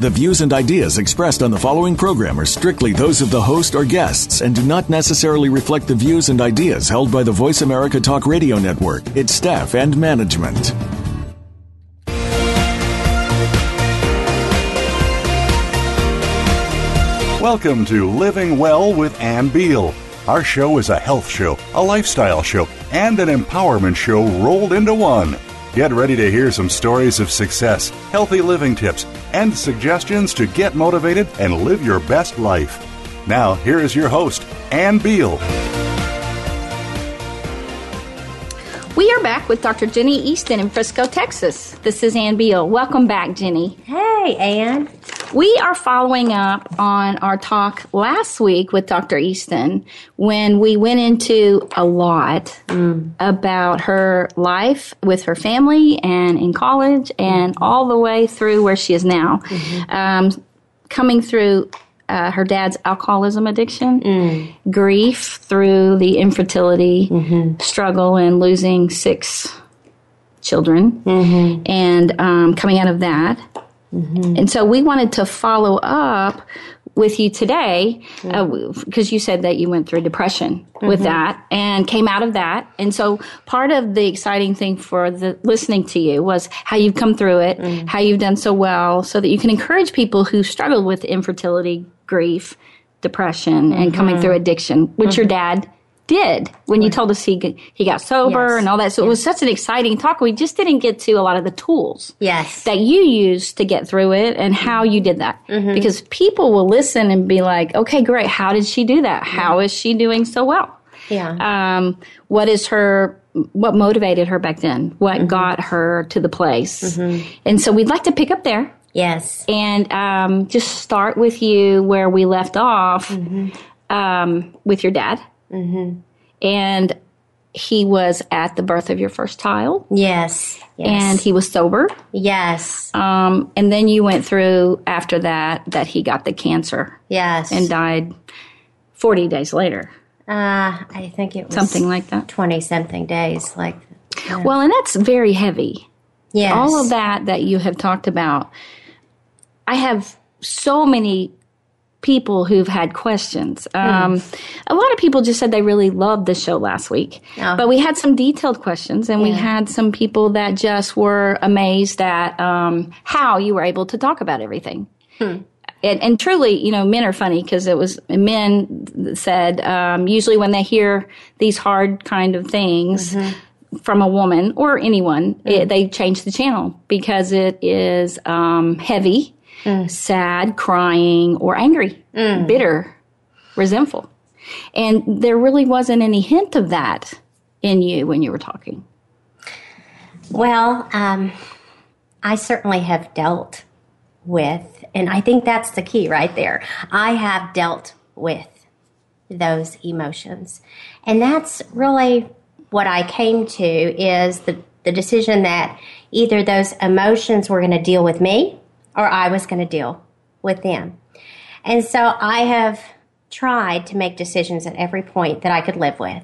The views and ideas expressed on the following program are strictly those of the host or guests and do not necessarily reflect the views and ideas held by the Voice America Talk Radio Network, its staff, and management. Welcome to Living Well with Ann Beal. Our show is a health show, a lifestyle show, and an empowerment show rolled into one. Get ready to hear some stories of success, healthy living tips, and suggestions to get motivated and live your best life. Now, here is your host, Ann Beal. We are back with Dr. Jenni Eastin in Frisco, Texas. This is Ann Beal. Welcome back, Jenni. Hey, Ann. We are following up on our talk last week with Dr. Eastin when we went into a lot mm. about her life with her family and in college and mm-hmm. all the way through where she is now. Mm-hmm. Um, coming through uh, her dad's alcoholism addiction, mm. grief through the infertility mm-hmm. struggle and losing six children, mm-hmm. and um, coming out of that Mm-hmm. And so we wanted to follow up with you today because mm-hmm. uh, you said that you went through depression mm-hmm. with that and came out of that. And so part of the exciting thing for the listening to you was how you've come through it, mm-hmm. how you've done so well so that you can encourage people who struggle with infertility, grief, depression and coming mm-hmm. through addiction, which your mm-hmm. dad did when you told us he he got sober yes. and all that. So yes. it was such an exciting talk. We just didn't get to a lot of the tools yes. that you used to get through it and how you did that. Mm-hmm. Because people will listen and be like, "Okay, great. How did she do that? How is she doing so well?" Yeah. Um, what is her what motivated her back then? What mm-hmm. got her to the place? Mm-hmm. And so we'd like to pick up there. Yes. And um, just start with you where we left off mm-hmm. um, with your dad. Mm-hmm. And he was at the birth of your first child. Yes. yes. And he was sober. Yes. Um, and then you went through after that that he got the cancer. Yes. And died 40 days later. Uh, I think it was something like that. 20 something days. Like, yeah. well, and that's very heavy. Yes. All of that that you have talked about. I have so many people who've had questions. Um, mm. A lot of people just said they really loved the show last week, oh. but we had some detailed questions, and yeah. we had some people that just were amazed at um, how you were able to talk about everything. Hmm. And, and, truly, you know, men are funny because it was men said um, usually when they hear these hard kind of things. Mm-hmm from a woman or anyone, mm. it, they change the channel because it is um, heavy mm. sad, crying, or angry, mm. bitter, resentful. And there really wasn't any hint of that in you when you were talking. Well, um, I certainly have dealt with, and I think that's the key right there. I have dealt with those emotions. And that's really what I came to is the, the decision that either those emotions were going to deal with me or I was going to deal with them. And so I have tried to make decisions at every point that I could live with.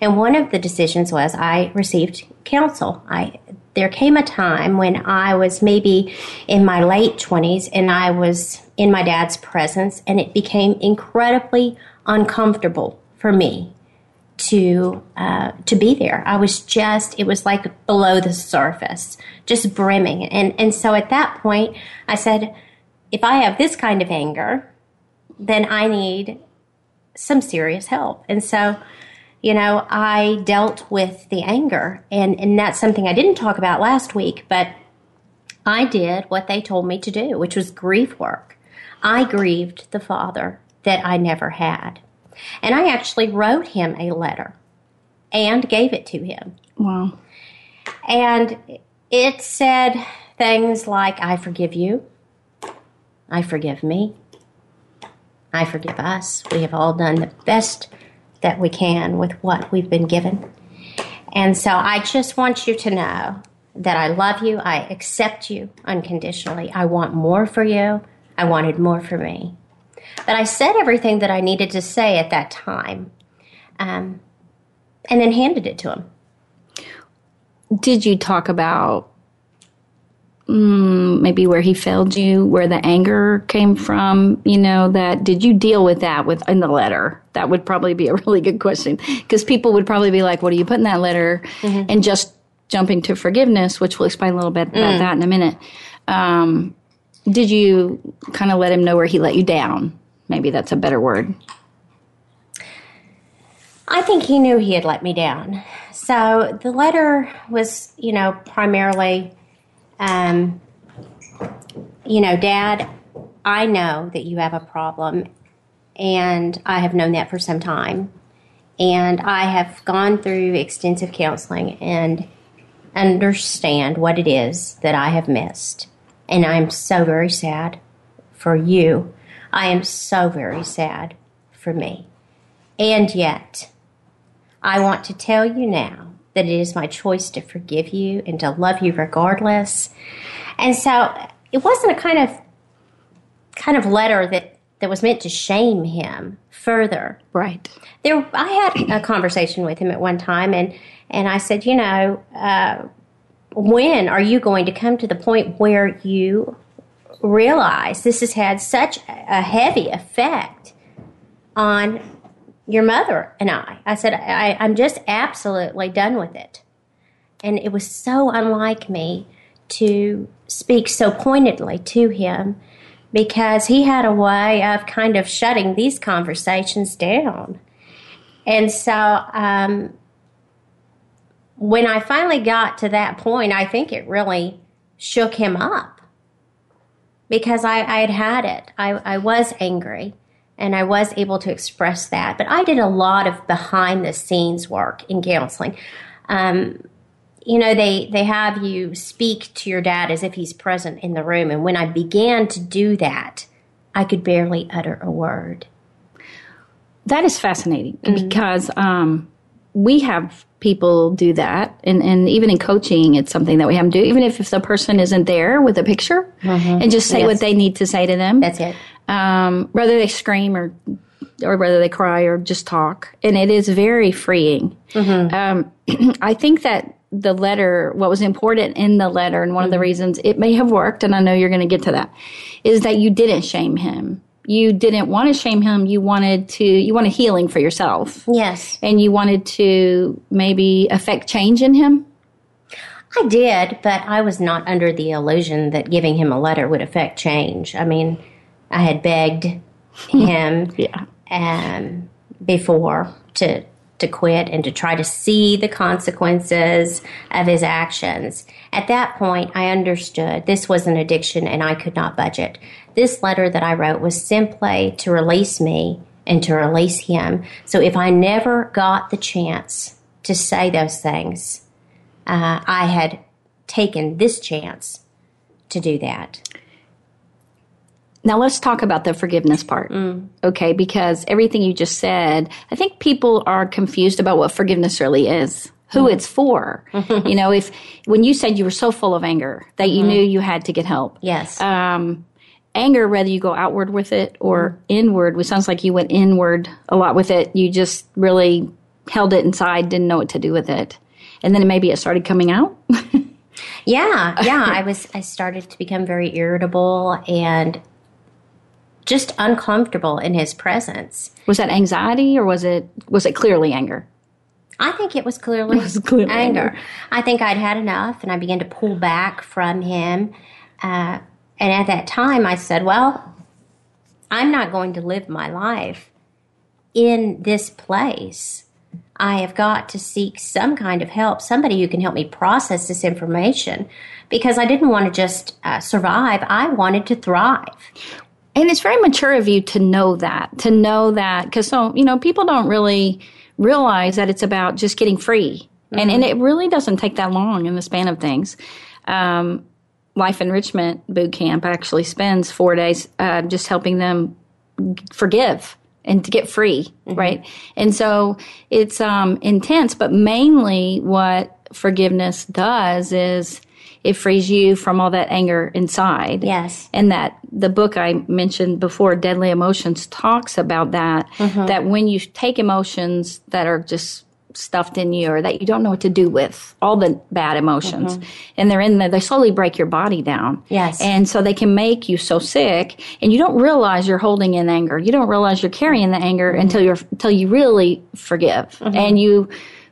And one of the decisions was I received counsel. I there came a time when I was maybe in my late 20s and I was in my dad's presence and it became incredibly uncomfortable for me to uh, to be there. I was just it was like below the surface, just brimming. And and so at that point, I said, if I have this kind of anger, then I need some serious help. And so, you know, I dealt with the anger, and and that's something I didn't talk about last week, but I did what they told me to do, which was grief work. I grieved the father that I never had. And I actually wrote him a letter and gave it to him. Wow. And it said things like, I forgive you. I forgive me. I forgive us. We have all done the best that we can with what we've been given. And so I just want you to know that I love you. I accept you unconditionally. I want more for you. I wanted more for me. But I said everything that I needed to say at that time um, and then handed it to him. Did you talk about mm, maybe where he failed you, where the anger came from? You know, that did you deal with that with in the letter? That would probably be a really good question because people would probably be like, "What do you put in that letter?" Mm-hmm. And just jumping to forgiveness, which we'll explain a little bit about mm. that in a minute. Um, did you kind of let him know where he let you down? Maybe that's a better word. I think he knew he had let me down. So the letter was, you know, primarily, um, you know, Dad, I know that you have a problem, and I have known that for some time. And I have gone through extensive counseling and understand what it is that I have missed. And I'm so very sad for you. I am so very sad for me. And yet, I want to tell you now that it is my choice to forgive you and to love you regardless. And so it wasn't a kind of kind of letter that that was meant to shame him further. Right. There, I had a conversation with him at one time, and and I said, you know, uh, when are you going to come to the point where you realize this has had such a heavy effect on your mother and I. I said, I, I'm just absolutely done with it. And it was so unlike me to speak so pointedly to him because he had a way of kind of shutting these conversations down. And so um, when I finally got to that point, I think it really shook him up because I, I had had it. I, I was angry and I was able to express that. But I did a lot of behind the scenes work in counseling. Um, you know, they, they have you speak to your dad as if he's present in the room. And when I began to do that, I could barely utter a word. That is fascinating mm-hmm. because um, we have people do that. And, and even in coaching, it's something that we have to do, even if, if the person isn't there with a picture mm-hmm. and just say yes. what they need to say to them. That's it. Um, whether they scream or or whether they cry or just talk. And it is very freeing. Mm-hmm. Um, I think that the letter, what was important in the letter, and one mm-hmm. of the mm-hmm. reasons it may have worked, and I know you're going to get to that, is that you didn't shame him you didn't want to shame him. You wanted to, you wanted healing for yourself. Yes. And you wanted to maybe affect change in him. I did, but I was not under the illusion that giving him a letter would affect change. I mean, I had begged him yeah. um, before to to quit and to try to see the consequences of his actions. At that point, I understood this was an addiction and I could not budget. This letter that I wrote was simply to release me and to release him. So if I never got the chance to say those things, uh, I had taken this chance to do that. Now let's talk about the forgiveness part. Mm. Okay, because everything you just said, I think people are confused about what forgiveness really is. Who mm. it's for. you know, if when you said you were so full of anger that you mm. knew you had to get help. Yes. Um, anger, whether you go outward with it or inward, which sounds like you went inward a lot with it. You just really held it inside, didn't know what to do with it. And then maybe it started coming out. yeah, yeah. I was, I started to become very irritable and just uncomfortable in his presence. Was that anxiety or was it, was it clearly anger? I think it was clearly, it was clearly anger. anger. I think I'd had enough and I began to pull back from him. Uh, and at that time, I said, well, I'm not going to live my life in this place. I have got to seek some kind of help, somebody who can help me process this information because I didn't want to just uh, survive. I wanted to thrive. And it's very mature of you to know that, to know that, because so, you know, people don't really realize that it's about just getting free. Mm-hmm. And, and it really doesn't take that long in the span of things. Um, Life Enrichment Boot Camp actually spends four days uh, just helping them forgive and to get free, right? And so it's um, intense, but mainly what forgiveness does is it frees you from all that anger inside. Yes. And that the book I mentioned before, Deadly Emotions, talks about that. That when you take emotions that are just stuffed in you or that you don't know what to do with, all the bad emotions, mm-hmm. and they're in there, they slowly break your body down. Yes. And so they can make you so sick, and you don't realize you're holding in anger. You don't realize you're carrying the anger mm-hmm. until you're until you really forgive, mm-hmm. and you.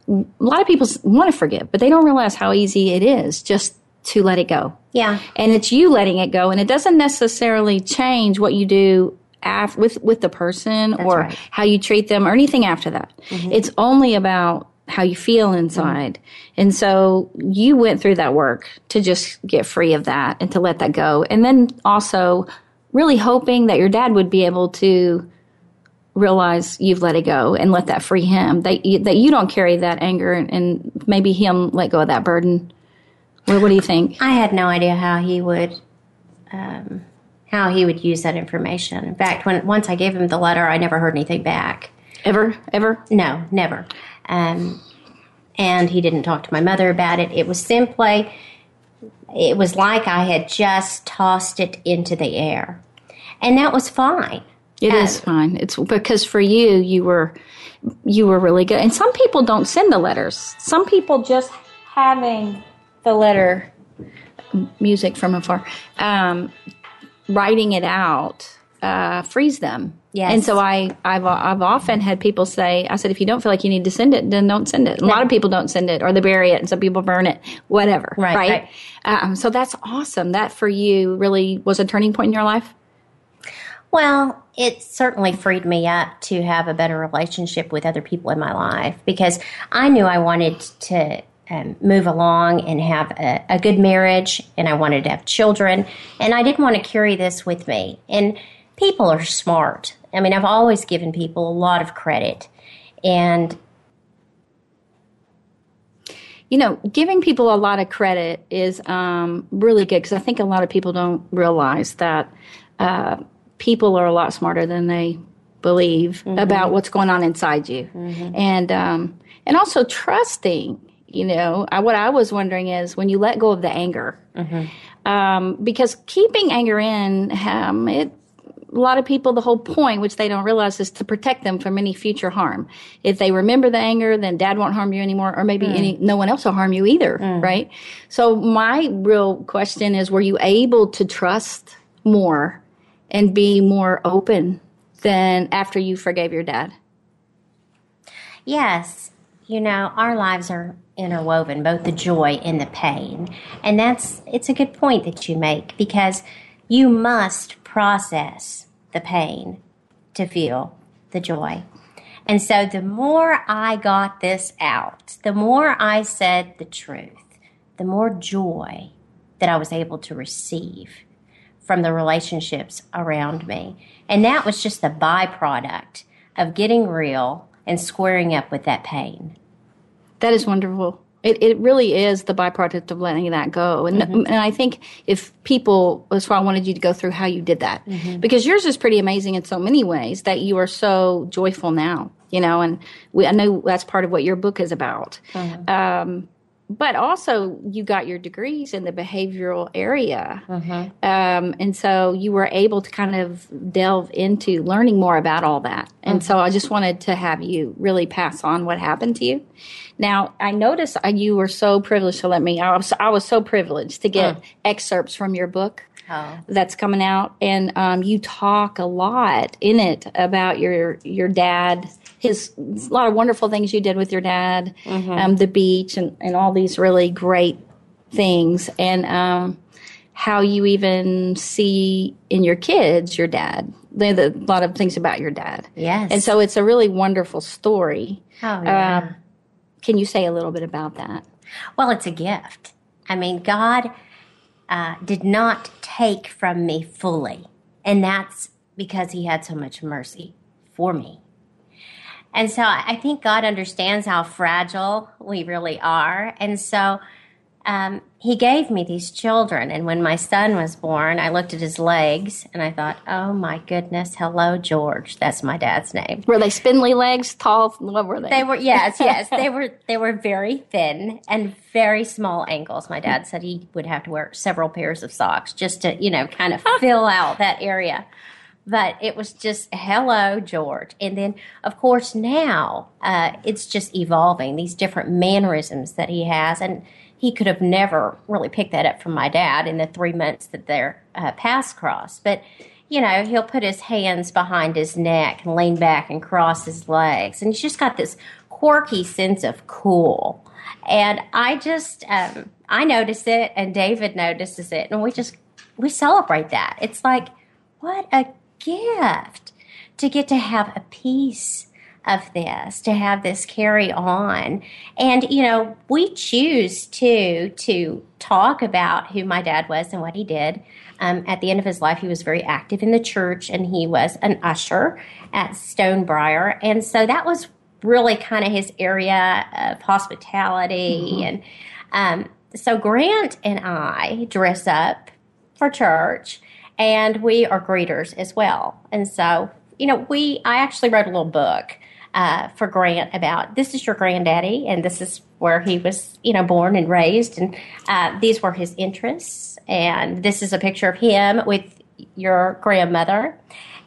A lot of people want to forgive, but they don't realize how easy it is just to let it go. Yeah. And it's you letting it go, and it doesn't necessarily change what you do af- with with the person or right. how you treat them or anything after that. It's only about how you feel inside. And so you went through that work to just get free of that and to let that go. And then also really hoping that your dad would be able to realize you've let it go and let that free him that you, that you don't carry that anger and, and maybe him let go of that burden. What, what do you think? I had no idea how he would um, how he would use that information. In fact, when once I gave him the letter, I never heard anything back. Ever, ever? No, never. Um, and he didn't talk to my mother about it. It was simply, it was like I had just tossed it into the air, and that was fine. It is fine. It's because for you, you were you were really good. And some people don't send the letters. Some people just having the letter music from afar, um, writing it out uh, frees them. Yes. And so I, I've, I've often had people say, I said, if you don't feel like you need to send it, then don't send it. A lot of people don't send it or they bury it and some people burn it, whatever. Right, Right. Um, so that's awesome. That for you really was a turning point in your life. Well, it certainly freed me up to have a better relationship with other people in my life because I knew I wanted to um, move along and have a, a good marriage and I wanted to have children and I didn't want to carry this with me. And people are smart. I mean, I've always given people a lot of credit. And you know, giving people a lot of credit is um, really good because I think a lot of people don't realize that uh, people are a lot smarter than they believe about what's going on inside you, and um, and also trusting. You know, I, what I was wondering is when you let go of the anger, um, because keeping anger in, um, it a lot of people, the whole point, which they don't realize, is to protect them from any future harm. If they remember the anger, then dad won't harm you anymore, or maybe any, no one else will harm you either, right? So my real question is, were you able to trust more and be more open than after you forgave your dad? Yes, you know, our lives are interwoven, both the joy and the pain. And that's it's a good point that you make because you must process the pain to feel the joy. And so the more I got this out, the more I said the truth, the more joy that I was able to receive from the relationships around me. And that was just the byproduct of getting real and squaring up with that pain. That is wonderful. It, it really is the byproduct of letting that go. And, mm-hmm. and I think if people, that's why I wanted you to go through how you did that. Mm-hmm. Because yours is pretty amazing in so many ways that you are so joyful now, you know, and we, I know that's part of what your book is about. Uh-huh. Um, but also, you got your degrees in the behavioral area. Um, and so you were able to kind of delve into learning more about all that. And so I just wanted to have you really pass on what happened to you. Now, I noticed uh, you were so privileged to let me, I was, I was so privileged to get excerpts from your book Oh. that's coming out. And um, you talk a lot in it about your, your dad, his, a lot of wonderful things you did with your dad, um, the beach, and, and all these really great things. And um, how you even see in your kids your dad. There's a lot of things about your dad. Yes. And so it's a really wonderful story. Oh, yeah. Um, can you say a little bit about that? Well, it's a gift. I mean, God uh, did not take from me fully, and that's because He had so much mercy for me. And so I think God understands how fragile we really are. And so um, he gave me these children. And when my son was born, I looked at his legs and I thought, oh my goodness, hello, George. That's my dad's name. Were they spindly legs, tall? What were they? They were, yes, yes. they were, they were very thin and very small ankles. My dad said he would have to wear several pairs of socks just to, you know, kind of fill out that area but it was just hello george and then of course now uh, it's just evolving these different mannerisms that he has and he could have never really picked that up from my dad in the three months that their uh, paths crossed. But, you know, he'll put his hands behind his neck and lean back and cross his legs. And he's just got this quirky sense of cool. And I just, um, I notice it and David notices it. And we just, we celebrate that. It's like, what a gift to get to have a piece of this to have this carry on. And you know we choose to to talk about who my dad was and what he did. Um, at the end of his life he was very active in the church and he was an usher at stonebriar. And so that was really kind of his area of hospitality mm-hmm. and um, so grant and i dress up for church and we are greeters as well. And so you know we i actually wrote a little book uh, for Grant about this is your granddaddy, and this is where he was, you know, born and raised, and uh, these were his interests, and this is a picture of him with your grandmother,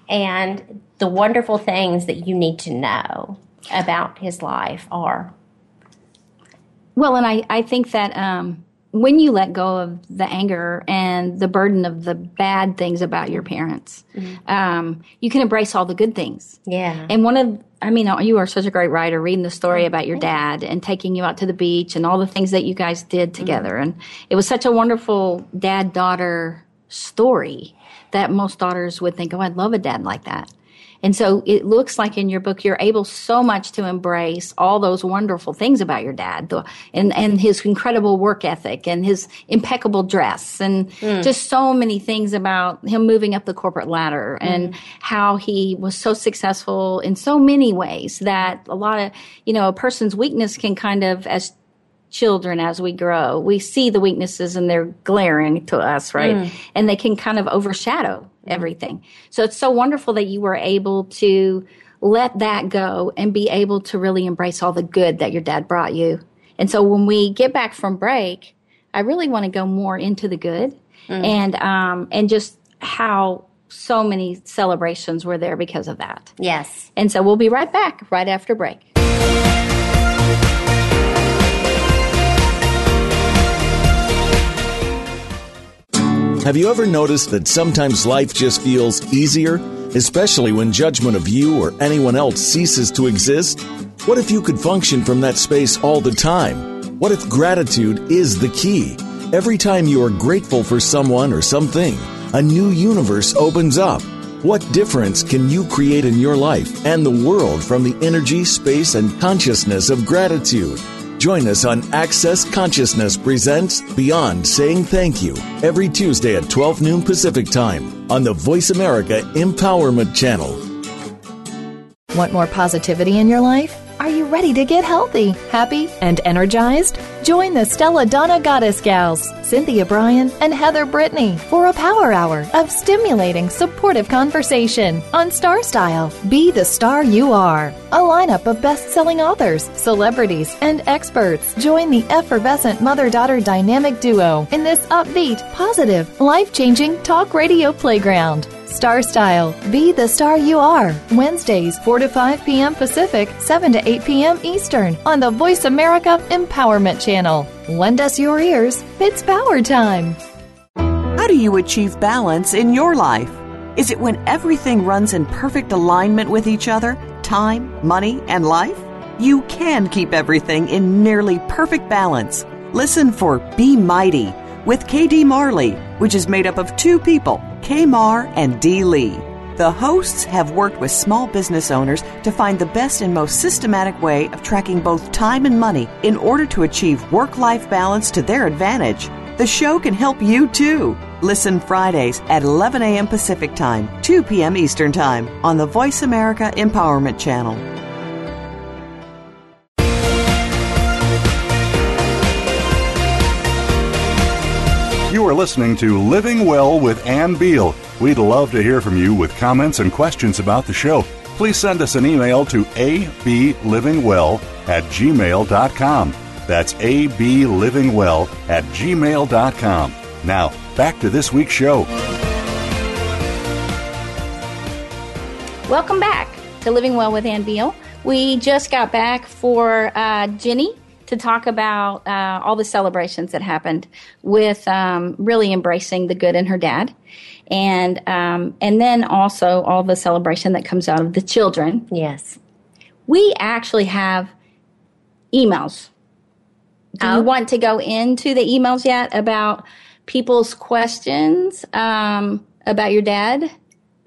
and the wonderful things that you need to know about his life are. Well, and I, I think that um, when you let go of the anger and the burden of the bad things about your parents, mm-hmm. um, you can embrace all the good things. Yeah. And one of, I mean, you are such a great writer reading the story about your dad and taking you out to the beach and all the things that you guys did mm-hmm. together. Mm-hmm. And it was such a wonderful dad daughter story that most daughters would think, oh, I'd love a dad like that. And so it looks like in your book you're able so much to embrace all those wonderful things about your dad the, and, and his incredible work ethic and his impeccable dress and mm. just so many things about him moving up the corporate ladder mm. and how he was so successful in so many ways that a lot of, you know, a person's weakness can kind of, as children as we grow. We see the weaknesses and they're glaring to us, right? Mm. And they can kind of overshadow everything. So it's so wonderful that you were able to let that go and be able to really embrace all the good that your dad brought you. And so when we get back from break, I really want to go more into the good mm. and um and just how so many celebrations were there because of that. Yes. And so we'll be right back right after break. Have you ever noticed that sometimes life just feels easier, especially when judgment of you or anyone else ceases to exist? What if you could function from that space all the time? What if gratitude is the key? Every time you are grateful for someone or something, a new universe opens up. What difference can you create in your life and the world from the energy, space, and consciousness of gratitude? Join us on Access Consciousness Presents Beyond Saying Thank You every Tuesday at 12 noon Pacific Time on the Voice America Empowerment Channel. Want more positivity in your life? Are you ready to get healthy, happy, and energized? Join the Stella Donna Goddess Gals, Cynthia Brian and Heather Brittany, for a power hour of stimulating, supportive conversation on Star Style. Be the star you are. A lineup of best selling authors, celebrities, and experts join the effervescent mother daughter dynamic duo in this upbeat, positive, life changing talk radio playground. Star Style. Be the star you are. Wednesdays, 4 to 5 p.m. Pacific, 7 to 8 p.m. Eastern on the Voice America Empowerment Channel. Lend us your ears. It's power time. How do you achieve balance in your life? Is it when everything runs in perfect alignment with each other time, money, and life? You can keep everything in nearly perfect balance. Listen for Be Mighty with KD Marley, which is made up of two people K Mar and D Lee. The hosts have worked with small business owners to find the best and most systematic way of tracking both time and money in order to achieve work life balance to their advantage. The show can help you too. Listen Fridays at 11 a.m. Pacific Time, 2 p.m. Eastern Time on the Voice America Empowerment Channel. Are listening to Living Well with Ann Beal. We'd love to hear from you with comments and questions about the show. Please send us an email to ablivingwell at gmail.com. That's ablivingwell at gmail.com. Now, back to this week's show. Welcome back to Living Well with Ann Beal. We just got back for uh, Jenni to talk about uh, all the celebrations that happened with um, really embracing the good in her dad, and um, and then also all the celebration that comes out of the children. Yes. We actually have emails. Do Oh. you want to go into the emails yet about people's questions um, about your dad?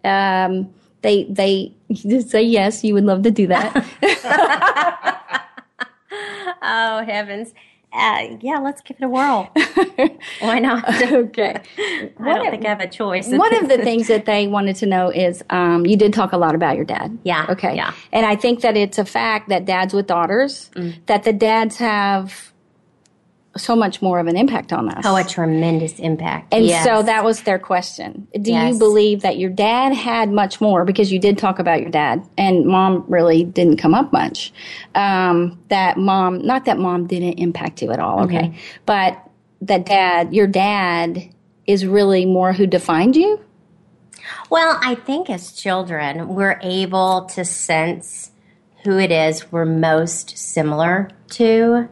Um, they they say yes. You would love to do that. Oh heavens. Uh, yeah, let's give it a whirl. Why not? okay. I don't think I have a choice. One of the things that they wanted to know is um, you did talk a lot about your dad. Yeah, Okay. yeah. And I think that it's a fact that dads with daughters, Mm. that the dads have so much more of an impact on us. oh, a tremendous impact. And Yes. so that was their question. Do you believe that your dad had much more because you did talk about your dad and mom really didn't come up much? Um, that mom, not that mom didn't impact you at all, okay, Mm-hmm. but that dad, your dad is really more who defined you? Well, I think as children, we're able to sense who it is we're most similar to.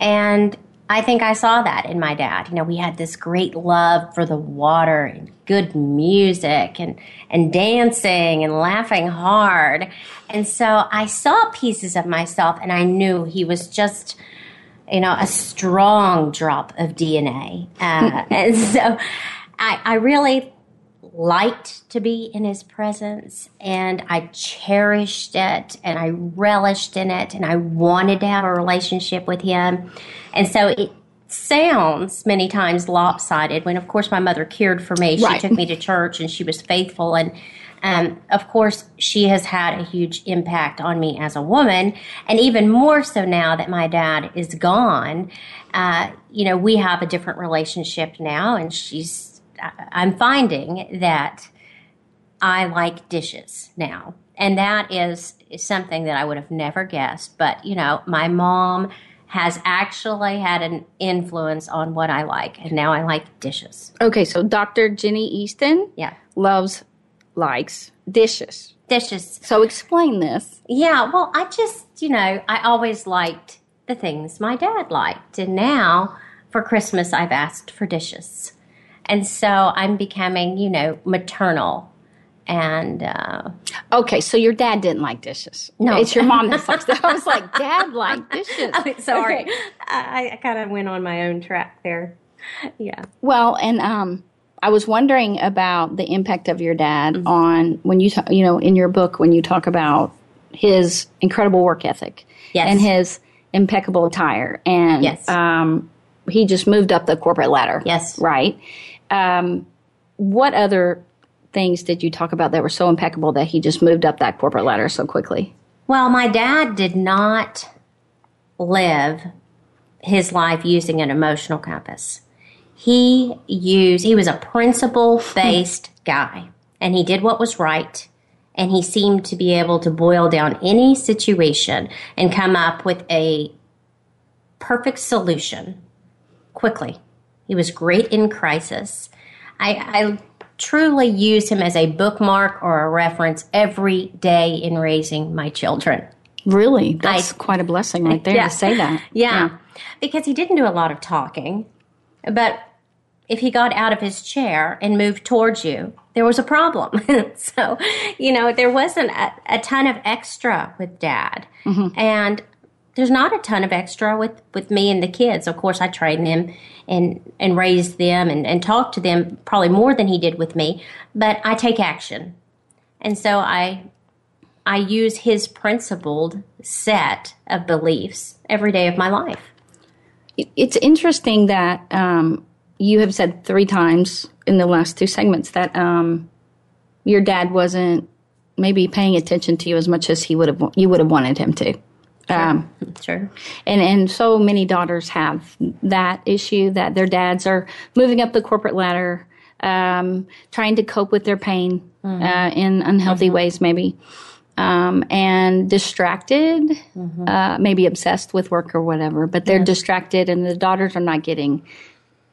And I think I saw that in my dad. You know, we had this great love for the water and good music and, and dancing and laughing hard. And so I saw pieces of myself and I knew he was just, you know, a strong drop of DNA. Uh, and so I, I really liked to be in his presence and I cherished it and I relished in it and I wanted to have a relationship with him. And so it sounds many times lopsided when of course my mother cared for me. She Right. took me to church and she was faithful and um, of course, she has had a huge impact on me as a woman, and even more so now that my dad is gone. Uh, you know, we have a different relationship now, and she's. I'm finding that I like dishes now. And that is, is something that I would have never guessed. But, you know, my mom has actually had an influence on what I like. And now I like dishes. Okay, so Dr. Jenni Eastin Yeah. loves, likes dishes. Dishes. So explain this. Yeah. Well, I just, you know, I always liked the things my dad liked. And now for Christmas, I've asked for dishes. And so I'm becoming, you know, maternal. And, uh, Okay, so your dad didn't like dishes. No. It's your mom that likes I was like, Dad liked dishes. sorry. Okay. I, I kind of went on my own track there. Yeah. Well, and um, I was wondering about the impact of your dad Mm-hmm. on when you talk, you know, in your book when you talk about his incredible work ethic Yes. and his impeccable attire, and Yes. um, he just moved up the corporate ladder. Yes. right. Um, what other things did you talk about that were so impeccable that he just moved up that corporate ladder so quickly? Well, my dad did not live his life using an emotional compass. He used, he was a principle based guy and he did what was right. And he seemed to be able to boil down any situation and come up with a perfect solution quickly. He was great in crisis. I, I truly use him as a bookmark or a reference every day in raising my children. Really, that's I- quite a blessing right there Yeah. to say that. Yeah. Because he didn't do a lot of talking, but if he got out of his chair and moved towards you, there was a problem. so, you know, there wasn't a, a ton of extra with dad. Mm-hmm. And there's not a ton of extra with, with me and the kids. Of course, I trained them and, and raised them and, and talked to them probably more than he did with me, but I take action. And so I I use his principled set of beliefs every day of my life. It's interesting that um, you have said three times in the last two segments that um, your dad wasn't maybe paying attention to you as much as he would have you would have wanted him to. Um, Sure. and and so many daughters have that issue that their dads are moving up the corporate ladder, um, trying to cope with their pain uh, in unhealthy ways, maybe, um, and distracted, uh, maybe obsessed with work or whatever. But they're distracted, and the daughters are not getting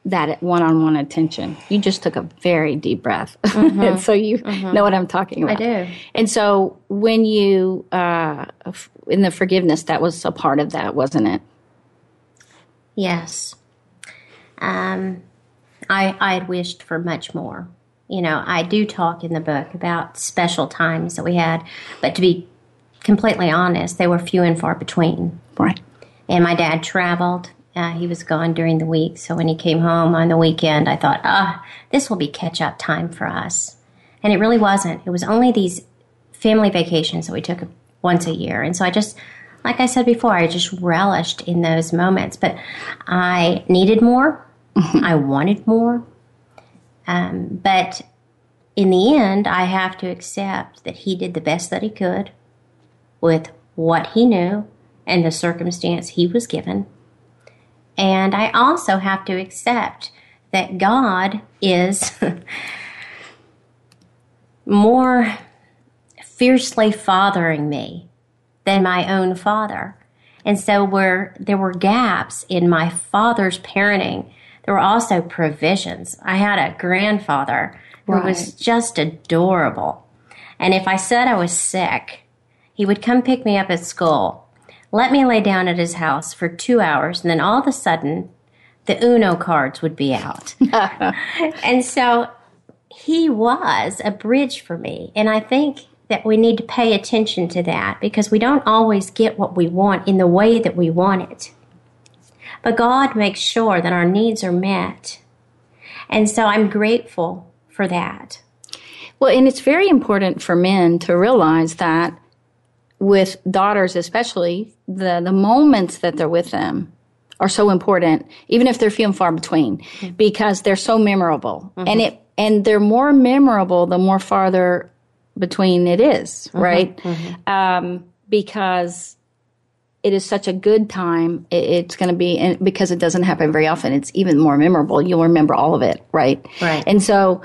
that one-on-one attention. You just took a very deep breath, and so you know what I'm talking about. I do. And so when you uh, in the forgiveness, that was a part of that, wasn't it? Yes. Um, I I had wished for much more. You know, I do talk in the book about special times that we had, but to be completely honest, they were few and far between. Right. And my dad traveled. Uh, he was gone during the week, so when he came home on the weekend, I thought, ah, this will be catch up time for us. And it really wasn't. It was only these family vacations that we took once a year. And so I just, like I said before, I just relished in those moments. But I needed more. I wanted more. Um, but in the end, I have to accept that he did the best that he could with what he knew and the circumstance he was given. And I also have to accept that God is more fiercely fathering me than my own father. And so where there were gaps in my father's parenting, there were also provisions. I had a grandfather who was just adorable. And if I said I was sick, he would come pick me up at school, let me lay down at his house for two hours, and then all of a sudden, the Uno cards would be out. and so he was a bridge for me. And I think that we need to pay attention to that because we don't always get what we want in the way that we want it. But God makes sure that our needs are met. And so I'm grateful for that. Well, and it's very important for men to realize that with daughters, especially, the, the moments that they're with them are so important, even if they're few and far between, because they're so memorable. And it and they're more memorable the more farther between it is, right? Um, because it is such a good time. It, it's going to be, and because it doesn't happen very often, it's even more memorable. You'll remember all of it, right? Right. And so,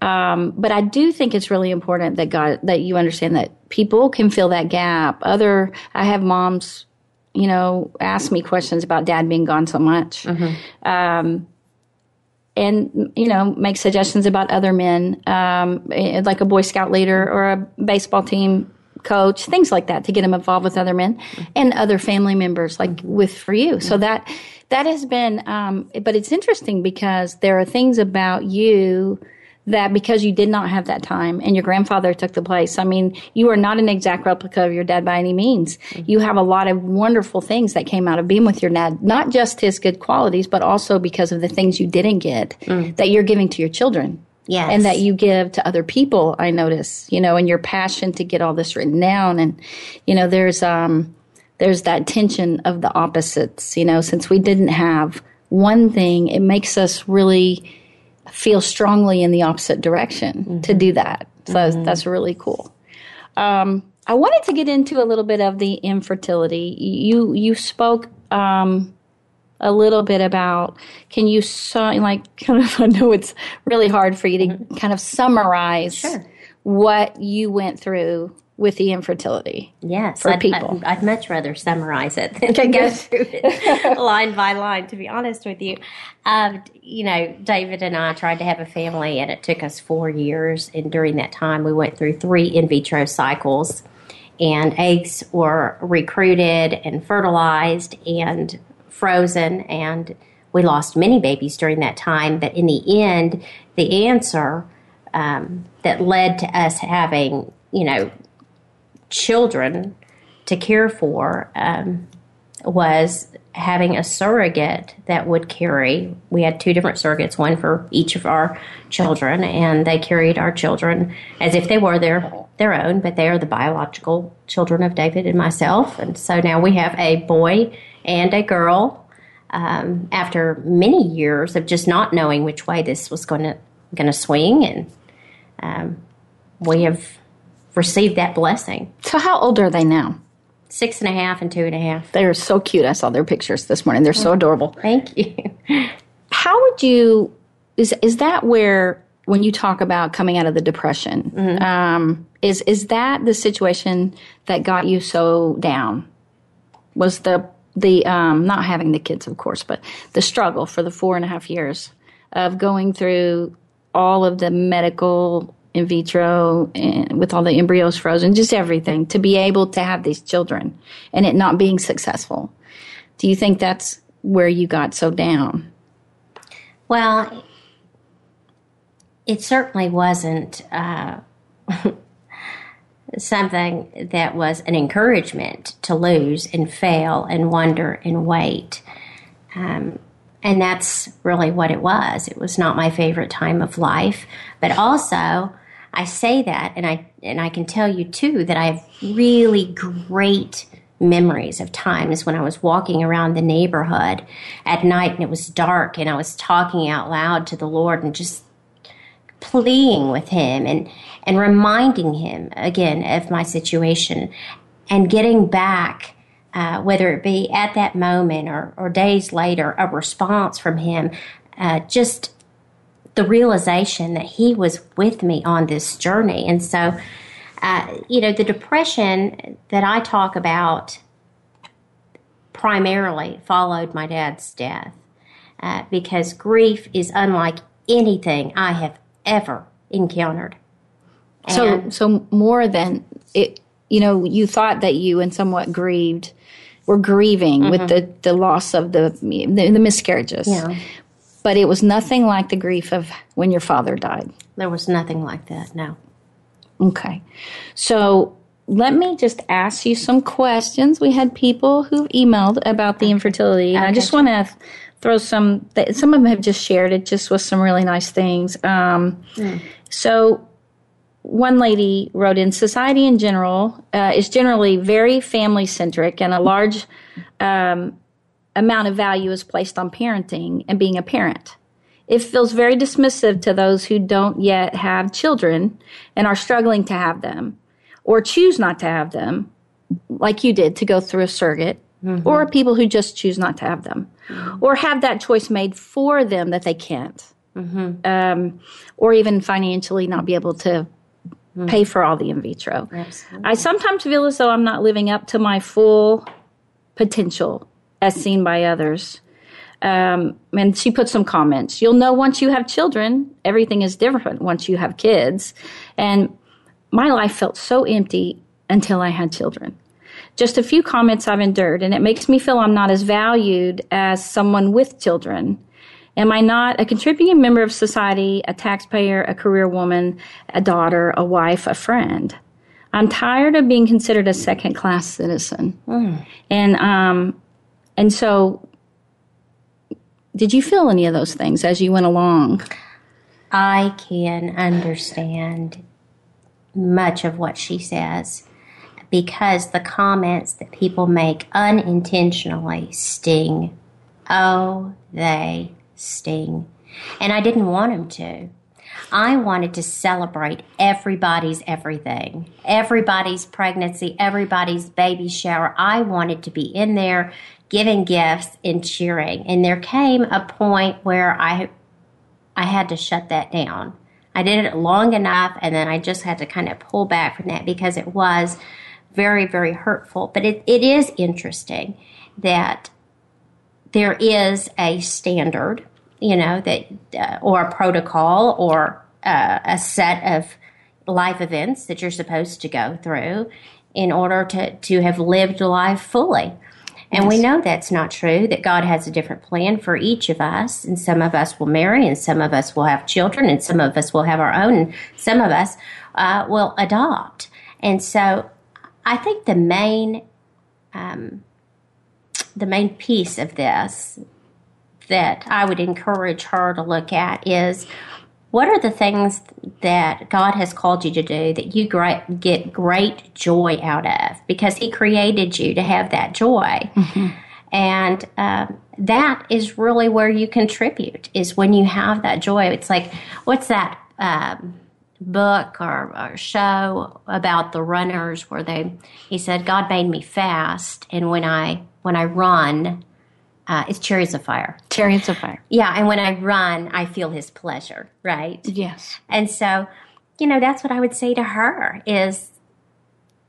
um, but I do think it's really important that God, that you understand that people can fill that gap. Other, I have moms, you know, ask me questions about dad being gone so much. Um, and you know make suggestions about other men um, eh, like a boy scout leader or a baseball team coach things like that to get them involved with other men and other family members like with for you so that that has been um, but it's interesting because there are things about you that because you did not have that time and your grandfather took the place. I mean you are not an exact replica of your dad by any means. You have a lot of wonderful things that came out of being with your dad not just his good qualities but also because of the things you didn't get that you're giving to your children. Yes. and that you give to other people i notice you know and your passion to get all this written down. And you know there's um there's that tension of the opposites you know since we didn't have one thing it makes us really feel strongly in the opposite direction to do that so that's, that's really cool um, I wanted to get into a little bit of the infertility. You you spoke um, a little bit about. Can you su- like kind of? I know it's really hard for you to kind of summarize what you went through with the infertility. Yes, For I'd, people. I'd, I'd much rather summarize it than to go through it line by line. To be honest with you, um, you know, David and I tried to have a family, and it took us four years. And during that time, we went through three in vitro cycles, and eggs were recruited and fertilized and frozen, and we lost many babies during that time. But in the end, the answer um, that led to us having, you know, children to care for um, was having a surrogate that would carry. We had two different surrogates, one for each of our children, and they carried our children as if they were their their own, but they are the biological children of David and myself. And so now we have a boy and a girl. Um, after many years of just not knowing which way this was going to going to swing, and um, we have received that blessing. So how old are they now? six and a half and two and a half. They're so cute. I saw their pictures this morning. They're so adorable. Thank you. How would you is is that where when you talk about coming out of the depression, um, is is that the situation that got you so down? Was the the um, not having the kids, of course, but the struggle for the four and a half years of going through all of the medical in vitro and with all the embryos frozen, just everything to be able to have these children and it not being successful. Do you think that's where you got so down? Well, it certainly wasn't uh, something that was an encouragement to lose and fail and wonder and wait. Um, and that's really what it was. It was not my favorite time of life, but also I say that, and I and I can tell you too that I have really great memories of times when I was walking around the neighborhood at night and it was dark and I was talking out loud to the Lord and just pleading with him and and reminding him again of my situation and getting back uh, whether it be at that moment or, or days later a response from him uh, just the realization that he was with me on this journey and so uh, you know the depression that i talk about primarily followed my dad's death uh, because grief is unlike anything i have ever encountered. So, And- so more than it, you know, you thought that you and somewhat grieved, were grieving with the, the loss of the, the the miscarriages. Yeah. But it was nothing like the grief of when your father died. there was nothing like that. No. Okay. So let me just ask you some questions. We had people who emailed about the infertility, and I just want to throw some. Some of them have just shared it, just with some really nice things. Um, So one lady wrote in society in general uh, is generally very family centric and a large um, amount of value is placed on parenting and being a parent. It feels very dismissive to those who don't yet have children and are struggling to have them or choose not to have them like you did to go through a surrogate or mm-hmm. people who just choose not to have them mm-hmm. or have that choice made for them that they can't mm-hmm. um, or even financially not be able to mm. pay for all the in vitro. I sometimes feel as though I'm not living up to my full potential as seen by others. Um, and she put some comments. You'll know once you have children, everything is different once you have kids. And my life felt so empty until I had children. Just a few comments I've endured, and it makes me feel I'm not as valued as someone with children. Am I not a contributing member of society, a taxpayer, a career woman, a daughter, a wife, a friend? I'm tired of being considered a second class citizen. And um, and so did you feel any of those things as you went along? I can understand much of what she says because the comments that people make unintentionally sting. Oh, they sting. And I didn't want them to. I wanted to celebrate everybody's everything, everybody's pregnancy, everybody's baby shower. I wanted to be in there giving gifts and cheering. And there came a point where I I had to shut that down. I did it long enough and then I just had to kind of pull back from that because it was very, very hurtful. But it, it is interesting that there is a standard, you know, that uh, or a protocol or uh, a set of life events that you're supposed to go through in order to, to have lived life fully. And we know that's not true, that God has a different plan for each of us. And some of us will marry, and some of us will have children, and some of us will have our own, and some of us uh, will adopt. And so I think the main, um, the main piece of this that I would encourage her to look at is what are the things that God has called you to do that you great, get great joy out of? Because He created you to have that joy. And um, that is really where you contribute, is when you have that joy. It's like, what's that? Um, book or, or show about the runners where they he said God made me fast and when I when I run uh, it's chariots of fire. Chariots of fire. Yeah, and when I run, I feel his pleasure, right? Yes. And so, you know, that's what I would say to her is,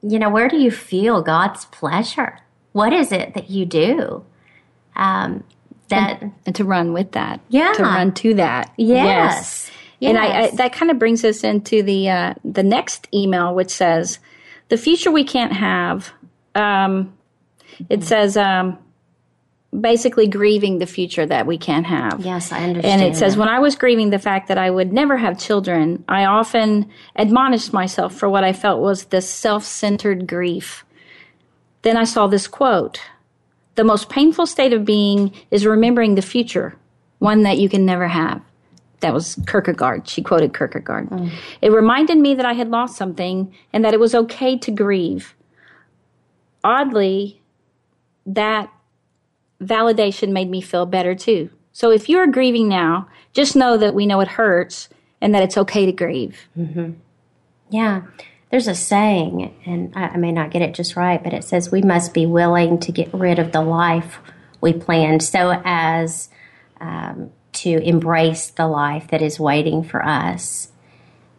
you know, where do you feel God's pleasure? What is it that you do? Um, that and, and to run with that. Yeah. To run to that. Yes. yes. And I, I, that kind of brings us into the uh, the next email, which says, "The future we can't have." Um, it says, um, basically grieving the future that we can't have. Yes, I understand. And it says, when I was grieving the fact that I would never have children, I often admonished myself for what I felt was this self centered grief. Then I saw this quote The most painful state of being is remembering the future, one that you can never have. That was Kierkegaard. She quoted Kierkegaard. Mm. It reminded me that I had lost something and that it was okay to grieve. Oddly, that validation made me feel better too. So if you're grieving now, just know that we know it hurts and that it's okay to grieve. Mm-hmm. Yeah. There's a saying, and I, I may not get it just right, but it says we must be willing to get rid of the life we planned so as um, to embrace the life that is waiting for us.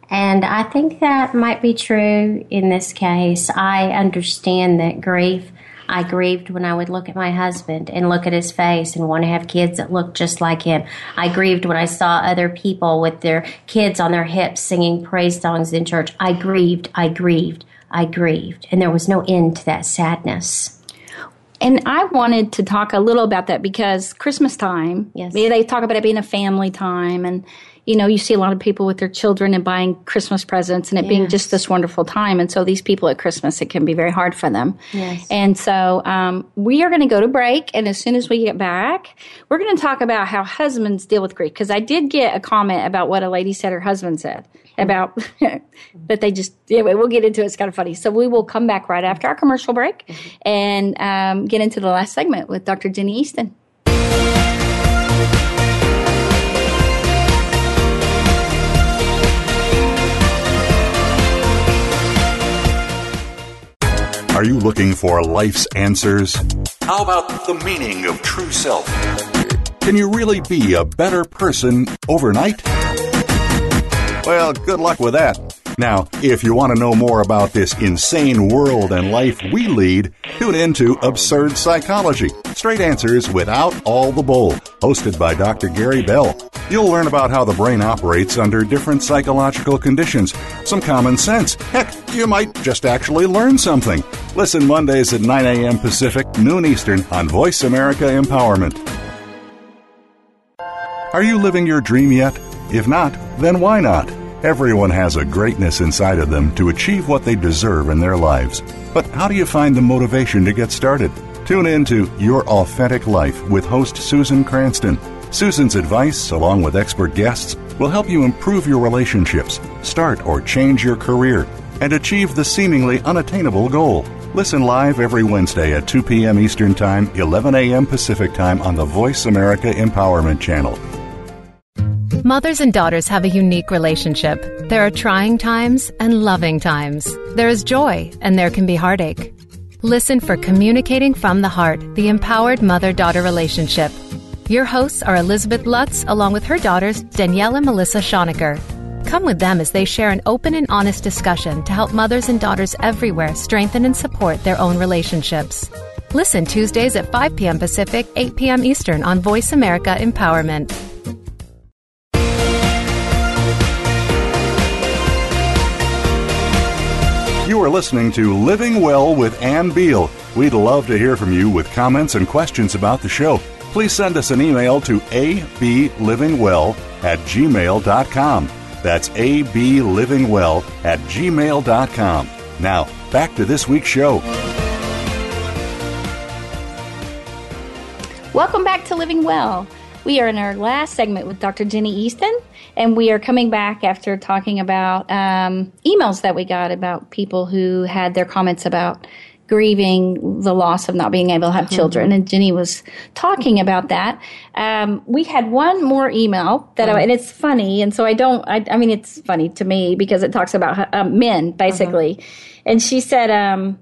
And I think that might be true in this case. I understand that grief I grieved when I would look at my husband and look at his face and want to have kids that looked just like him. I grieved when I saw other people with their kids on their hips singing praise songs in church. I grieved, I grieved, I grieved. And there was no end to that sadness. And I wanted to talk a little about that because Christmas time, yes. they talk about it being a family time and you know, you see a lot of people with their children and buying Christmas presents and it yes. being just this wonderful time. And so these people at Christmas, it can be very hard for them. Yes. And so um, we are going to go to break. And as soon as we get back, we're going to talk about how husbands deal with grief. Because I did get a comment about what a lady said her husband said about that they just, anyway, we'll get into it. It's kind of funny. So we will come back right after our commercial break mm-hmm. and um, get into the last segment with Dr. Jenni Eastin. Are you looking for life's answers? How about the meaning of true self? Can you really be a better person overnight? Well, good luck with that. Now, if you want to know more about this insane world and life we lead, tune in to Absurd Psychology Straight Answers Without All the Bull, hosted by Dr. Gary Bell. You'll learn about how the brain operates under different psychological conditions, some common sense. Heck, you might just actually learn something. Listen Mondays at 9 a.m. Pacific, noon Eastern on Voice America Empowerment. Are you living your dream yet? If not, then why not? Everyone has a greatness inside of them to achieve what they deserve in their lives. But how do you find the motivation to get started? Tune in to Your Authentic Life with host Susan Cranston. Susan's advice, along with expert guests, will help you improve your relationships, start or change your career, and achieve the seemingly unattainable goal. Listen live every Wednesday at 2 p.m. Eastern Time, 11 a.m. Pacific Time on the Voice America Empowerment Channel. Mothers and daughters have a unique relationship. There are trying times and loving times. There is joy and there can be heartache. Listen for Communicating from the Heart, the empowered mother daughter relationship. Your hosts are Elizabeth Lutz along with her daughters, Danielle and Melissa Schonecker. Come with them as they share an open and honest discussion to help mothers and daughters everywhere strengthen and support their own relationships. Listen Tuesdays at 5 p.m. Pacific, 8 p.m. Eastern on Voice America Empowerment. Are listening to Living Well with Ann Beal. We'd love to hear from you with comments and questions about the show. Please send us an email to ablivingwell at gmail.com. That's ablivingwell at gmail.com. Now, back to this week's show. Welcome back to Living Well. We are in our last segment with Dr. Jenni Eastin, and we are coming back after talking about um, emails that we got about people who had their comments about grieving the loss of not being able to have children. And Jenni was talking about that. Um, we had one more email that, I, and it's funny. And so I don't, I, I mean, it's funny to me because it talks about uh, men basically. And she said, um,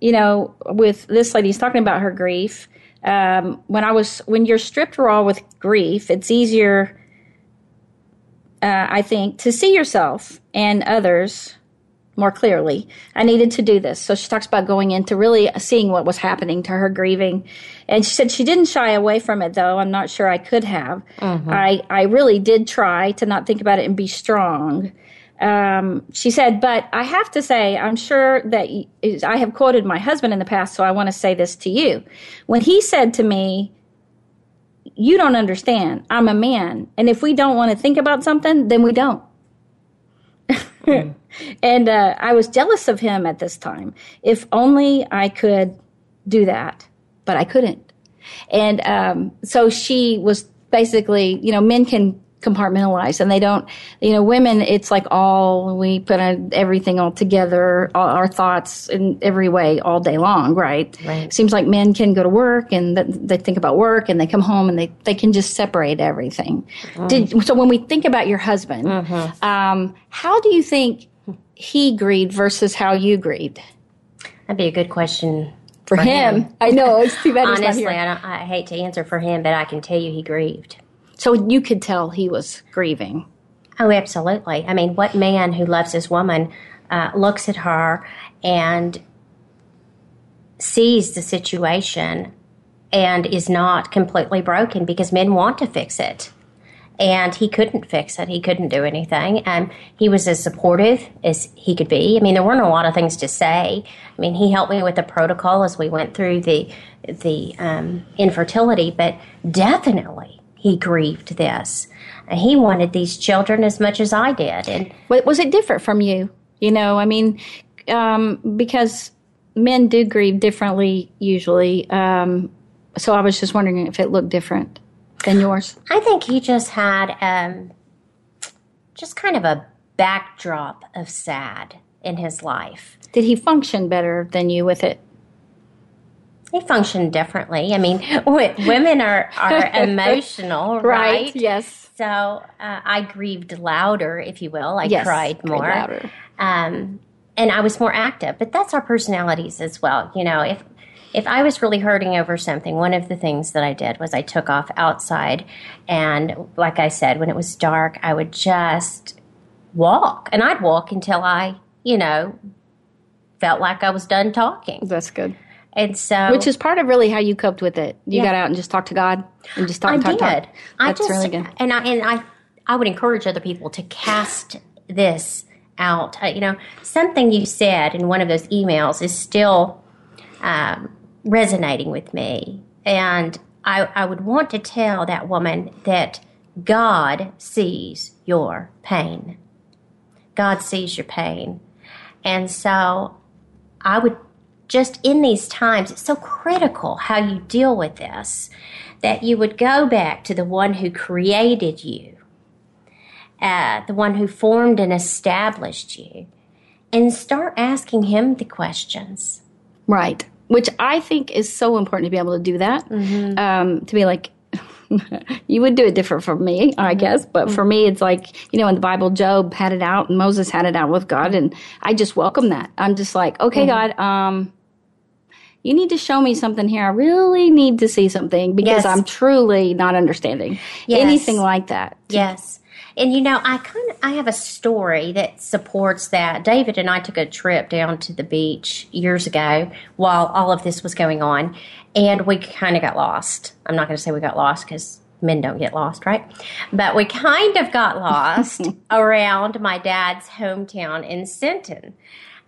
you know, with this lady's talking about her grief. Um, when I was, when you're stripped raw with grief, it's easier, uh, I think, to see yourself and others more clearly. I needed to do this. So she talks about going into really seeing what was happening to her grieving. And she said she didn't shy away from it though. I'm not sure I could have. I, I really did try to not think about it and be strong. Um, she said, but I have to say, I'm sure that y- I have quoted my husband in the past, so I want to say this to you. When he said to me, you don't understand. I'm a man. And if we don't want to think about something, then we don't. and uh, I was jealous of him at this time. If only I could do that, but I couldn't. And um, so she was basically, you know, men can compartmentalize and they don't, you know, women, it's like all, we put everything all together, all our thoughts in every way all day long, right? Right. Seems like men can go to work and th- they think about work and they come home and they, they can just separate everything. Did, so when we think about your husband, um, how do you think he grieved versus how you grieved? That'd be a good question For, him, I know it's too bad Honestly. I, don't, I hate to answer for him, but I can tell you he grieved. So you could tell he was grieving. Oh, absolutely. I mean, what man who loves his woman uh, looks at her and sees the situation and is not completely broken because men want to fix it. And he couldn't fix it. He couldn't do anything. And he was as supportive as he could be. I mean, there weren't a lot of things to say. I mean, he helped me with the protocol as we went through the the um, infertility, but definitely he grieved this. And he wanted these children as much as I did. And Wa- Was it different from you? You know, I mean, um, because men do grieve differently usually. Um, so I was just wondering if it looked different than yours. I think he just had um, just kind of a backdrop of sad in his life. Did he function better than you with it? He function differently. I mean, w- women are, are emotional, right? Yes. So uh, I grieved louder, if you will. I Yes, cried cried more. louder. Um, and I was more active. But that's our personalities as well. You know, if if I was really hurting over something, one of the things that I did was I took off outside, and like I said, when it was dark, I would just walk, and I'd walk until I, you know, felt like I was done talking. That's good. And so, Which is part of really how you coped with it. You Yeah. got out and just talked to God and just talk, I talk, did. talk. I just really good. and I and I I would encourage other people to cast this out. Uh, you know, something you said in one of those emails is still um, resonating with me, and I I would want to tell that woman that God sees your pain. God sees your pain, and so I would just in these times, it's so critical how you deal with this that you would go back to the one who created you, uh, the one who formed and established you, and start asking him the questions. Right. Which I think is so important to be able to do that. Mm-hmm. Um, to be like, you would do it different from me, Mm-hmm. I guess. But for me, it's like, you know, in the Bible, Job had it out and Moses had it out with God. And I just welcome that. I'm just like, okay, Mm-hmm. God, um, you need to show me something here. I really need to see something because Yes. I'm truly not understanding Yes. anything like that. Yes. And you know, I kind of I have a story that supports that. David and I took a trip down to the beach years ago while all of this was going on, and we kind of got lost. I'm not going to say we got lost because men don't get lost, right? But we kind of got lost around my dad's hometown in Sinton.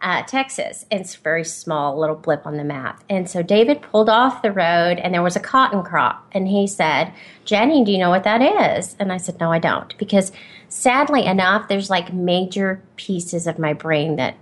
Uh, Texas. It's a very small little blip on the map. And so David pulled off the road and there was a cotton crop. And he said, Jenni, do you know what that is? And I said, No, I don't. Because sadly enough, there's like major pieces of my brain that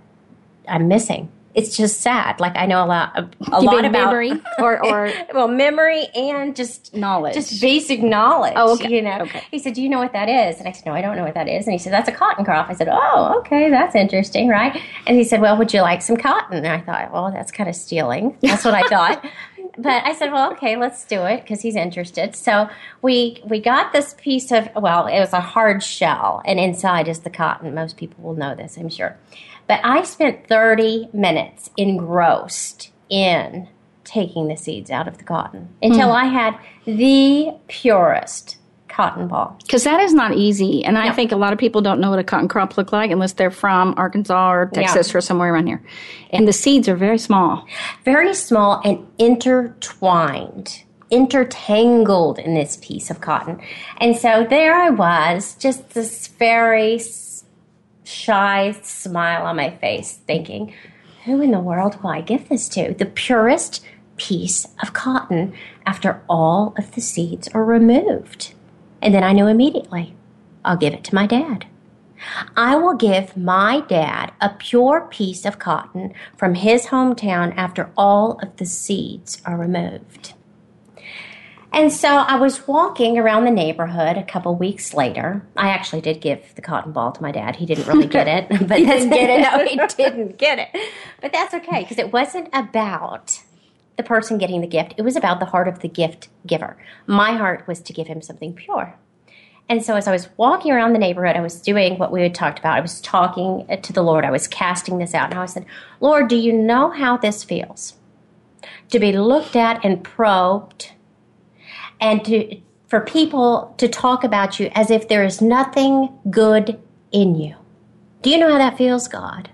I'm missing. It's just sad. Like I know a lot, a, a lot about memory or, or well, memory and just Knowledge. just basic knowledge. Oh, okay. You know, Okay. he said, "Do you know what that is?" And I said, "No, I don't know what that is." And he said, "That's a cotton crop." I said, "Oh, okay, that's interesting, right?" And he said, "Well, would you like some cotton?" And I thought, "Well, that's kind of stealing." That's what I thought. But I said, "Well, okay, let's do it because he's interested." So we we got this piece of well, it was a hard shell, and inside is the cotton. Most people will know this, I'm sure. But I spent 30 minutes engrossed in taking the seeds out of the cotton until hmm. I had the purest cotton ball. Because that is not easy. And I think a lot of people don't know what a cotton crop look like unless they're from Arkansas or Texas or somewhere around here. And the seeds are very small. Very small and intertwined, intertangled in this piece of cotton. And so there I was, just this very shy smile on my face, thinking, who in the world will I give this to? The purest piece of cotton after all of the seeds are removed. And then I knew immediately, I'll give it to my dad. I will give my dad a pure piece of cotton from his hometown after all of the seeds are removed. And so I was walking around the neighborhood a couple weeks later. I actually did give the cotton ball to my dad. He didn't really get it, but he didn't get it. No, he didn't get it. But that's okay because it wasn't about the person getting the gift. It was about the heart of the gift giver. My heart was to give him something pure. And so as I was walking around the neighborhood, I was doing what we had talked about. I was talking uh, to the Lord. I was casting this out. And I said, Lord, do you know how this feels? To be looked at and probed and to for people to talk about you as if there is nothing good in you. Do you know how that feels, God?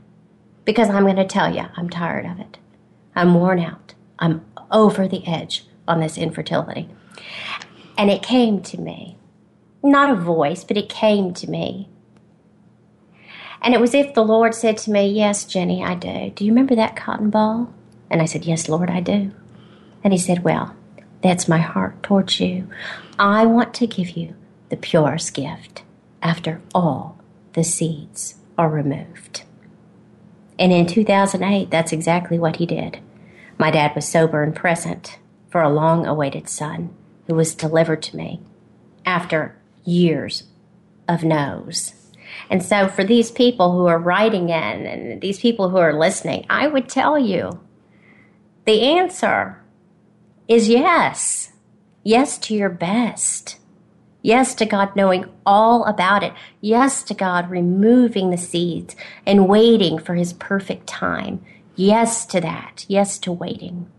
Because I'm going to tell you, I'm tired of it. I'm worn out. I'm over the edge on this infertility. And it came to me not a voice, but it came to me. And it was if the Lord said to me, Yes, Jenni, I do. Do you remember that cotton ball? And I said, Yes, Lord, I do. And He said, Well, that's my heart towards you. I want to give you the purest gift after all the seeds are removed. And in 2008, that's exactly what He did. My dad was sober and present for a long awaited son who was delivered to me after years of no's. And so, for these people who are writing in and these people who are listening, I would tell you the answer is yes. Yes to your best. Yes to God knowing all about it. Yes to God removing the seeds and waiting for His perfect time. Yes to that. Yes to waiting.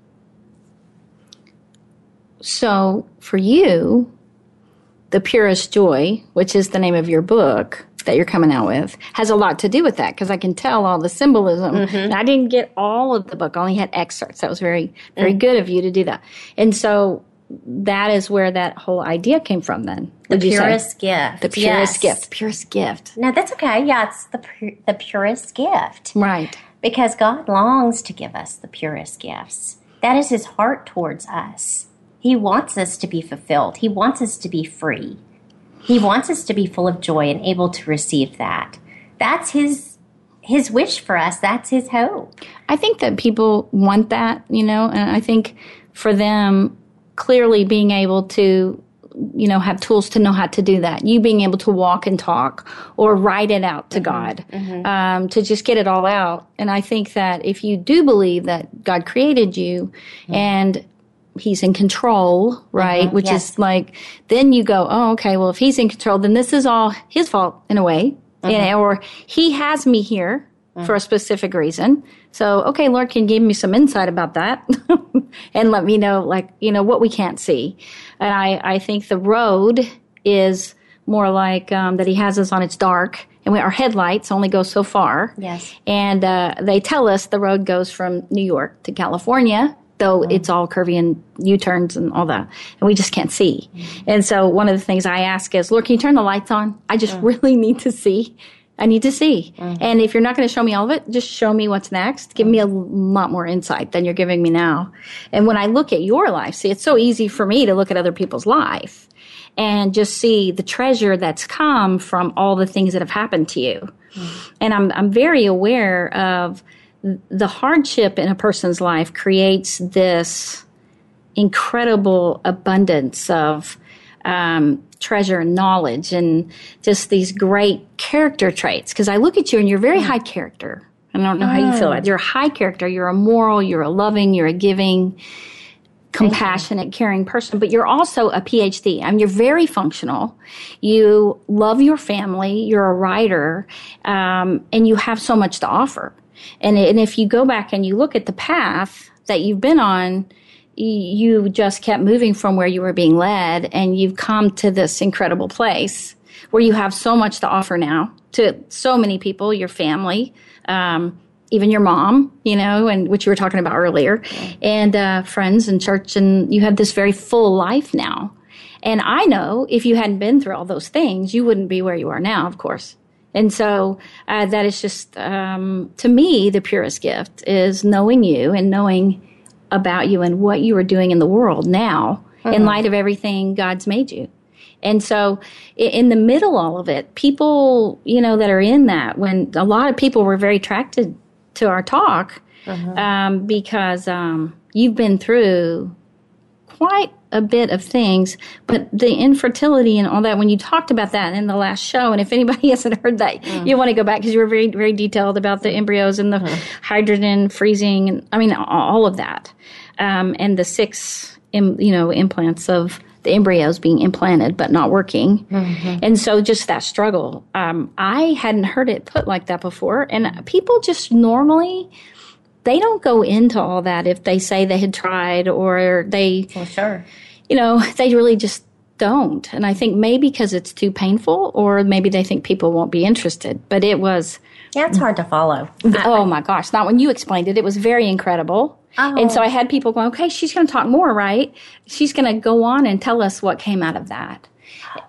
So for you, the purest joy, which is the name of your book that you're coming out with, has a lot to do with that because I can tell all the symbolism. And I didn't get all of the book; I only had excerpts. That was very, very mm. good of you to do that. And so that is where that whole idea came from. Then The would you say? purest gift. the purest Yes. gift, purest gift, No, that's okay. Yeah, it's the pu- the purest gift. right? Because God longs to give us the purest gifts. That is His heart towards us. He wants us to be fulfilled. He wants us to be free. He wants us to be full of joy and able to receive that. That's His His wish for us. That's His hope. I think that people want that, you know, and I think for them, clearly being able to, you know, have tools to know how to do that. You being able to walk and talk or write it out to mm-hmm. God, mm-hmm. Um, to just get it all out. And I think that if you do believe that God created you mm-hmm. and He's in control, right? Which yes. is like, then you go, oh, okay, well, if He's in control, then this is all His fault in a way. You know, or He has me here for a specific reason. So, okay, Lord can give me some insight about that and let me know, like, you know, what we can't see. And I, I think the road is more like um, that He has us on its dark, and we, our headlights only go so far. Yes. And uh, they tell us the road goes from New York to California, though mm-hmm. it's all curvy and U turns and all that. And we just can't see. Mm-hmm. And so one of the things I ask is, Lord, can you turn the lights on? I just really need to see. I need to see. Mm-hmm. And if you're not going to show me all of it, just show me what's next. Give me a lot more insight than you're giving me now. And when I look at your life, see, it's so easy for me to look at other people's life and just see the treasure that's come from all the things that have happened to you. And I'm I'm very aware of the hardship in a person's life creates this incredible abundance of um, treasure and knowledge and just these great character traits. Because I look at you and you're very high character. I don't know how you feel about it. You're a high character. You're a moral. You're a loving. You're a giving, compassionate, caring person. But you're also a PhD. I mean, you're very functional. You love your family. You're a writer, um, and you have so much to offer. And, and if you go back and you look at the path that you've been on, you just kept moving from where you were being led and you've come to this incredible place where you have so much to offer now to so many people, your family, um, even your mom, you know, and which you were talking about earlier, and uh, friends and church, and you have this very full life now. And I know if you hadn't been through all those things, you wouldn't be where you are now, of course. And so uh, that is just, um, to me, the purest gift is knowing you and knowing about you and what you are doing in the world now in Mm-hmm. light of everything God's made you. And so, in the middle of all of it, people, you know, that are in that, when a lot of people were very attracted to our talk Mm-hmm. um, because um, you've been through quite a bit of things, but the infertility and all that, when you talked about that in the last show, and if anybody hasn't heard that, you want to go back because you were very, very detailed about the embryos and the hydrogen freezing, and I mean, all of that. Um, and the six, Im, you know, implants of the embryos being implanted but not working. And so just that struggle. Um, I hadn't heard it put like that before. And people just normally, they don't go into all that if they say they had tried or they, Well, sure. you know, they really just don't. And I think maybe because it's too painful or maybe they think people won't be interested. But it was, Yeah, it's hard to follow. oh my gosh, not when you explained it. It was very incredible. And so oh. I had people going, okay, she's going to talk more, right? She's going to go on and tell us what came out of that.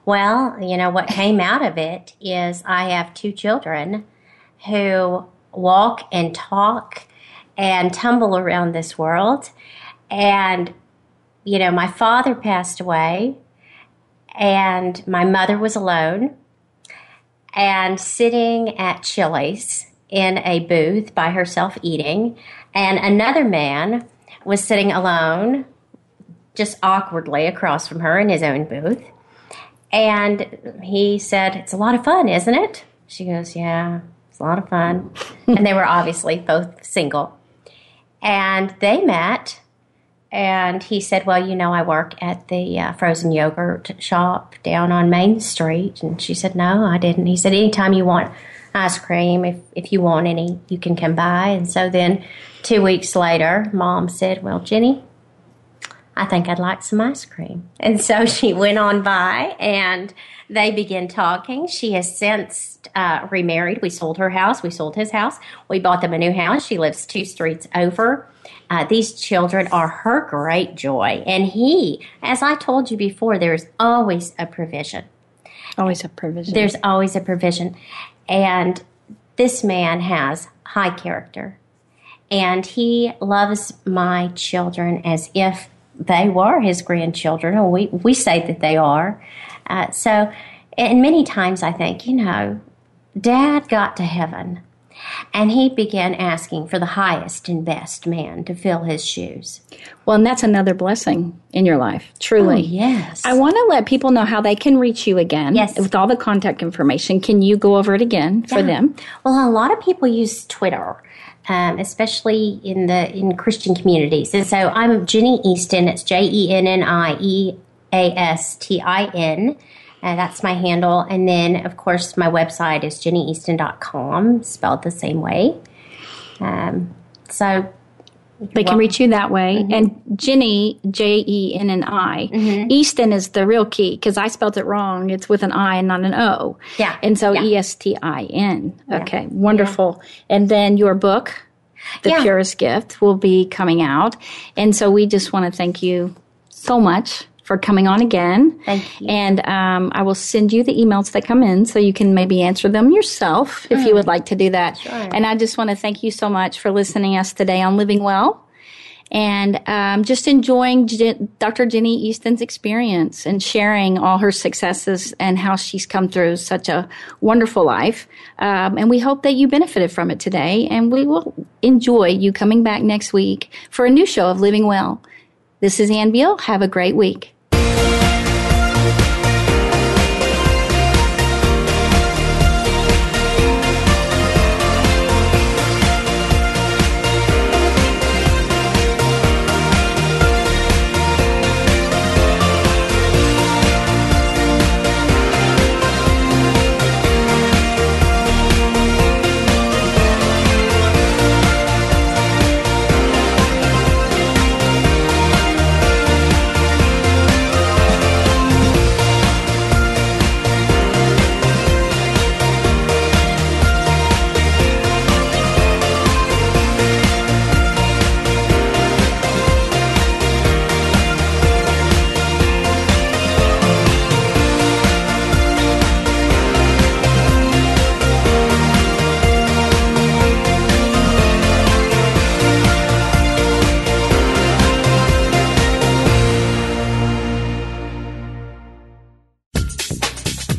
Well, you know, what came out of it is I have two children who walk and talk and tumble around this world. And, you know, my father passed away and my mother was alone and sitting at Chili's in a booth by herself eating. And another man was sitting alone, just awkwardly across from her in his own booth. And he said, It's a lot of fun, isn't it? She goes, Yeah, it's a lot of fun. and they were obviously both single. And they met, and he said, Well, you know, I work at the uh, frozen yogurt shop down on Main Street. And she said, No, I didn't. He said, Anytime you want ice cream, if, if you want any, you can come by. And so then two weeks later, mom said, Well, Jenni, I think I'd like some ice cream. And so she went on by and they began talking. She has since uh, remarried. We sold her house. We sold his house. We bought them a new house. She lives two streets over. Uh, these children are her great joy. And he, as I told you before, there's always a provision. Always a provision. There's always a provision. And this man has high character. And he loves my children as if they were his grandchildren, or we, we say that they are. Uh, so, and many times I think, you know, dad got to heaven and he began asking for the highest and best man to fill his shoes. well, and that's another blessing in your life, truly. Oh, yes. I want to let people know how they can reach you again. Yes. With all the contact information. Can you go over it again for them? Well, a lot of people use Twitter, um, especially in the in Christian communities. And so I'm Jenni Eastin. It's J E N N I E A S T I N. Uh, that's my handle. And then, of course, my website is jennieastin.com, spelled the same way. Um, so They can reach you that way. Mm-hmm. And Jenni, J E N N I, mm-hmm. Eastin is the real key because I spelled it wrong. It's with an I and not an O. Yeah. And so Yeah. E S T I N. Okay, wonderful. And then your book, The Yeah. Purest Gift, will be coming out. And so we just want to thank you so much for coming on again. Thank you. And um, I will send you the emails that come in so you can maybe answer them yourself if you would like to do that. And I just want to thank you so much for listening to us today on Living Well. and um, just enjoying Dr. Jenni Eastin's experience and sharing all her successes and how she's come through such a wonderful life. Um, and we hope that you benefited from it today, and we will enjoy you coming back next week for a new show of Living Well. This is Ann Beal. Have a great week.